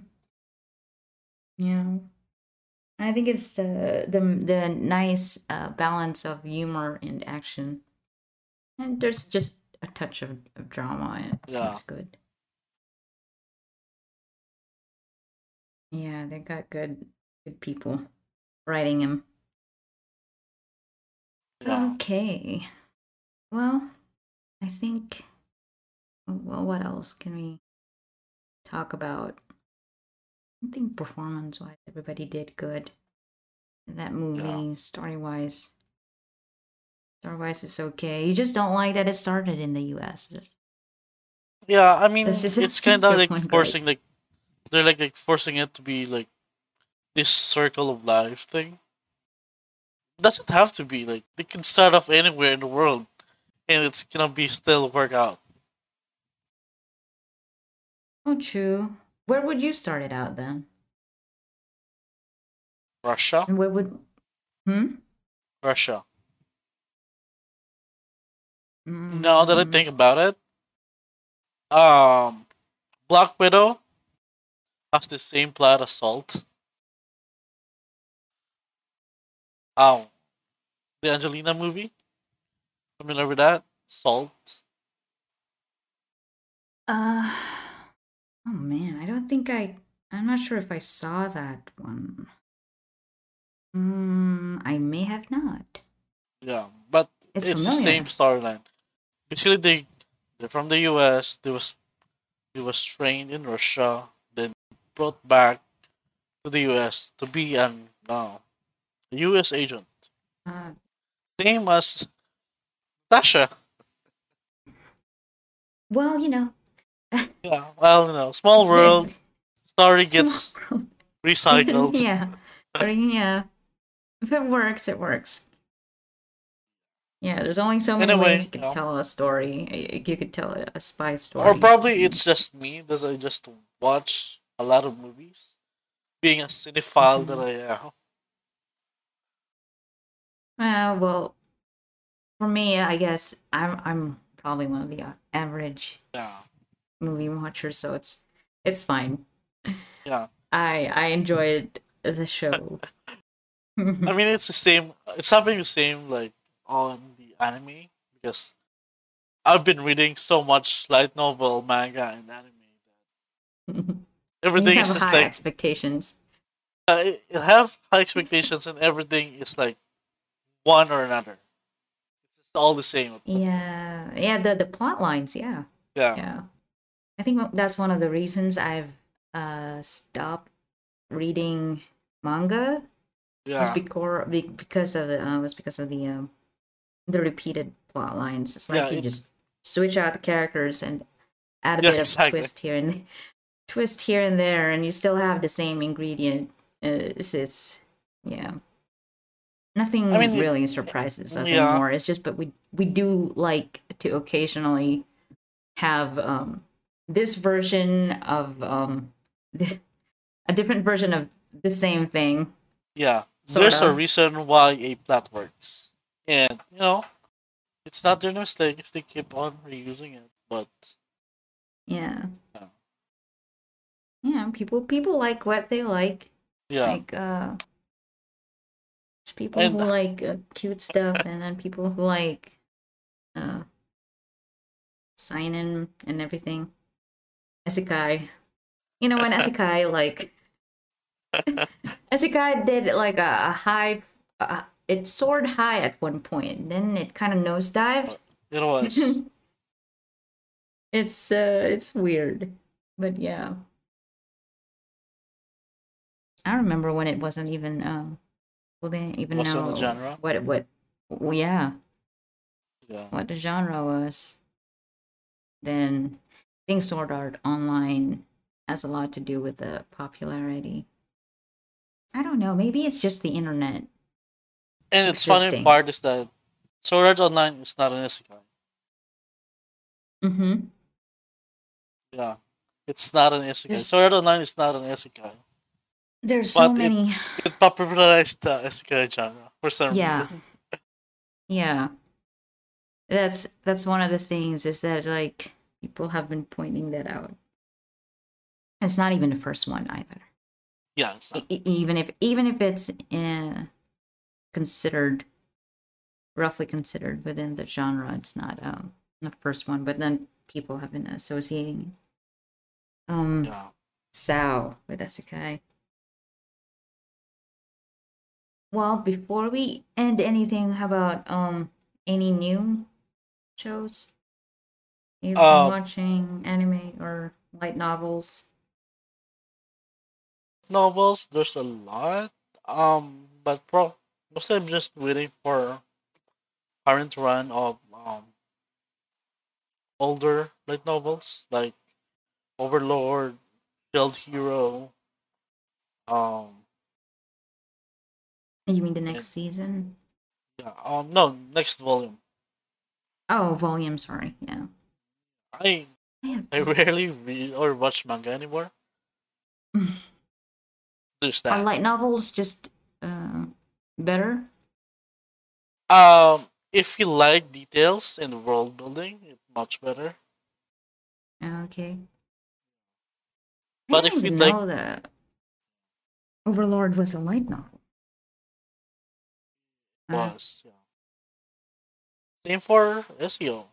Yeah. I think it's the the the nice uh, balance of humor and action, and there's just a touch of, of drama. And it, so Yeah. it's good. Yeah, they got good good people writing him. Yeah. Okay. Well, I think. Well, what else can we talk about? I think performance wise, everybody did good. in That movie, story wise. Story wise is okay. You just don't like that it started in the US. Just, Yeah, I mean, just- it's kind of like forcing like they're like like forcing it to be like this circle of life thing. Doesn't have to be like they can start off anywhere in the world, and it's gonna be still work out. Oh, true. Where would you start it out then? Russia, And where would? Hmm. Russia. Now that I Mm, think about it, um, Black Widow has the same plot as Salt. Oh, the Angelina movie. Familiar with that? Salt. Uh. Oh man, I don't think I. I'm not sure if I saw that one. Hmm. I may have not. Yeah, but It's it's, the same storyline. Basically, they they're from the U.S. They was they was trained in Russia, then brought back to the U.S. to be an U.S. agent, Uh, same as Tasha. well, you know. Yeah, well, you know, small it's world story gets world. recycled. yeah. Yeah. If it works, it works. Yeah, there's only so many Anyway, ways you can tell a story. You could tell a, spy story. Or probably it's just me because I just watch a lot of movies, being a cinephile that I am. Uh, well, for me, I guess I'm I'm probably one of the average Yeah, movie watchers, so it's it's fine. yeah. I I enjoyed the show. I mean, it's the same. It's happening the same like on the anime because I've been reading so much light novel, manga, and anime everything is just high like expectations. I have high expectations, and everything is like one or another. It's just all the same. Yeah, yeah. The the plot lines, yeah. Yeah, Yeah. I think that's one of the reasons I've uh stopped reading manga was yeah, because because of the uh, was because of the um the repeated plot lines. It's like Yeah, you it- just switch out the characters and add a Yeah, bit exactly. of twist here and twist here and there, and you still have the same ingredient. Uh, it's, it's yeah. Nothing I mean, really surprises us yeah. anymore. It's just, but we we do like to occasionally have um this version of um a different version of the same thing. yeah. There's a reason why a plot works, and you know, it's not their mistake if they keep on reusing it. But Yeah. Yeah. Yeah, people people like what they like. yeah, Like uh there's people And- who like uh, cute stuff and then people who like uh sign in and everything. isekai. You know when isekai like isekai did like a, a high uh, it soared high at one point, then it kind of nosedived. it was. it's uh it's weird but yeah i remember when it wasn't even um they didn't even Wasn't a know genre? what what yeah yeah, what the genre was then i think sword art online has a lot to do with the popularity i don't know maybe it's just the internet and it's funny part is that Sword Art Online is not an isekai. mm-hmm Yeah, it's not an isekai. Sword Art Online is not an isekai. There's so But it- many It popularized the isekai genre for some Yeah. reason. Yeah. yeah. That's that's one of the things is that like people have been pointing that out. It's not even the first one either. Yeah, it's not. E- even if even if it's uh, considered roughly considered within the genre, it's not um the first one, but then people have been associating um Yeah. SAO with Isekai. Well, before we end anything, how about um any new shows you've Uh, been watching, anime or light novels? Novels, there's a lot. Um, but pro mostly I'm just waiting for current run of um older light novels like Overlord, Shield Hero, um You mean the next season? Yeah. Um. No. Next volume. Oh, volume. Sorry. Yeah. I I I rarely read or watch manga anymore. There's Are that. light novels just uh, better? Um. If you like details and world building, it's much better. Okay. But I if you'd like- know that Overlord was a light novel. Uh, Was yeah. Same for SAO.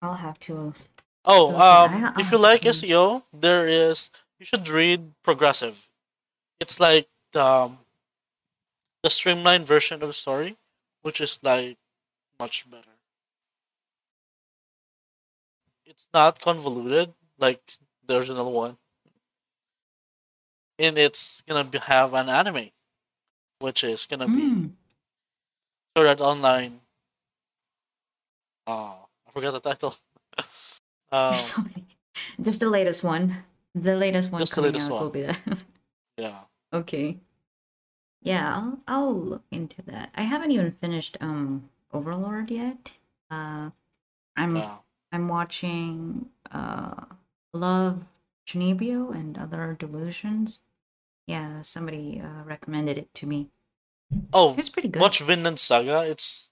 I'll have to. Oh, um, if you like mm. SAO, there is you should read Progressive. It's like the um, the streamlined version of the story, which is like much better. It's not convoluted like the original one, and it's gonna be, have an anime, which is gonna be Mm, Sword Art Online. Oh, I forgot the title. um, so. Just the latest one. The latest one Just the coming latest out will be that. yeah. okay. Yeah, I'll I'll look into that. I haven't even finished um Overlord yet. Uh, I'm Yeah. I'm watching uh Love Chunibyo and Other Delusions. Yeah, somebody uh, recommended it to me. Oh, It's pretty good. watch Vinland Saga. It's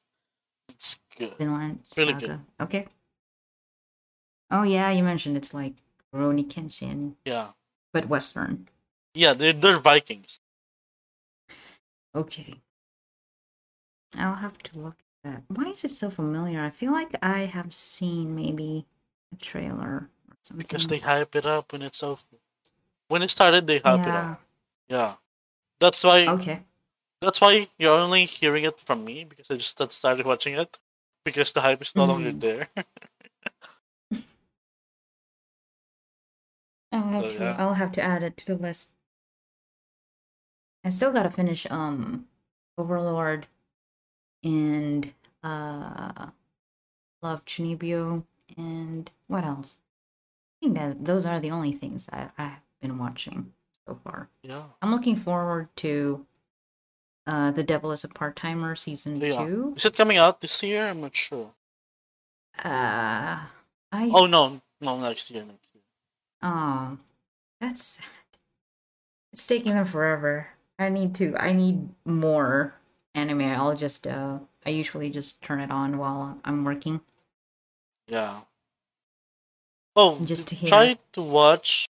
it's good. Vinland really Saga. good. Okay. Oh yeah, you mentioned it's like Rurouni Kenshin, Yeah, but Western. yeah. They're they're Vikings. Okay. I'll have to look at that. Why is it so familiar? I feel like I have seen maybe a trailer something. because they hype it up when it's over. When it started, they hype it up. Yeah, that's why. Okay. That's why you're only hearing it from me because I just started watching it because the hype is no longer Mhm. there. I'll have So, to yeah. I'll have to add it to the list. I still gotta finish um Overlord and uh Love Chunibyo and what else? I think that those are the only things that I've been watching so far. yeah, I'm looking forward to uh The Devil is a Part Timer season Yeah. two. is it coming out this year? I'm not sure. Uh I Oh no, no, next year. Next year. Oh, that's sad. It's taking them forever. I need to. I need more anime. I'll just. Uh, I usually just turn it on while I'm working. Yeah. Oh, Just to hear. try to watch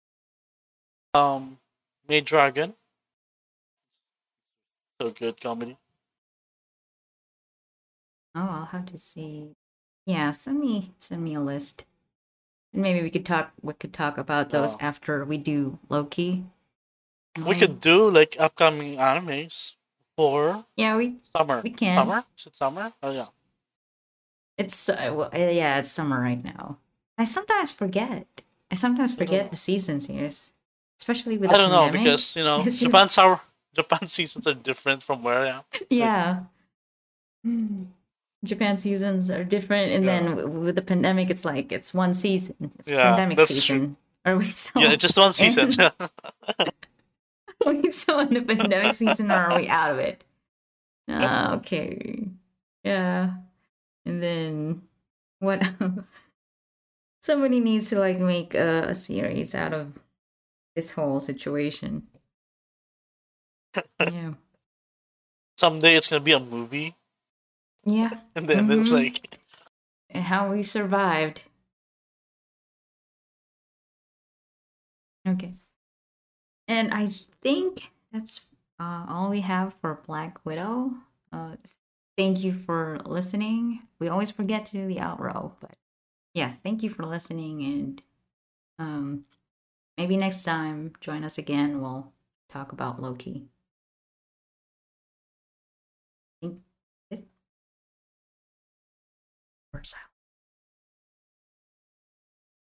um Maid Dragon. So good comedy. Oh, I'll have to see. Yeah, send me send me a list, and maybe we could talk. We could talk about those Yeah. after we do Loki. We could do like upcoming animes for Yeah, we. summer. We can. Summer? Is it summer? Oh yeah. It's uh, well, yeah, it's summer right now. I sometimes forget. I sometimes forget know. the seasons here, especially with. I don't know because you know It's just- Japan summer Japan seasons are different from where I am. Yeah. Hmm. Japan seasons are different, and then Yeah. w- with the pandemic, it's like it's one season. It's Yeah, pandemic that's true. Are we still? Yeah, just one season. are we still in the pandemic season, or are we out of it? Ah, okay. Yeah. And then what? Somebody needs to like make a, a series out of this whole situation. Yeah. Someday it's gonna be a movie, Yeah. and then it's Mhm. like and how we survived. Okay. And I think that's uh, all we have for Black Widow. Uh, thank you for listening. We always forget to do the outro, but yeah, thank you for listening. And um, maybe next time, join us again. We'll talk about Loki.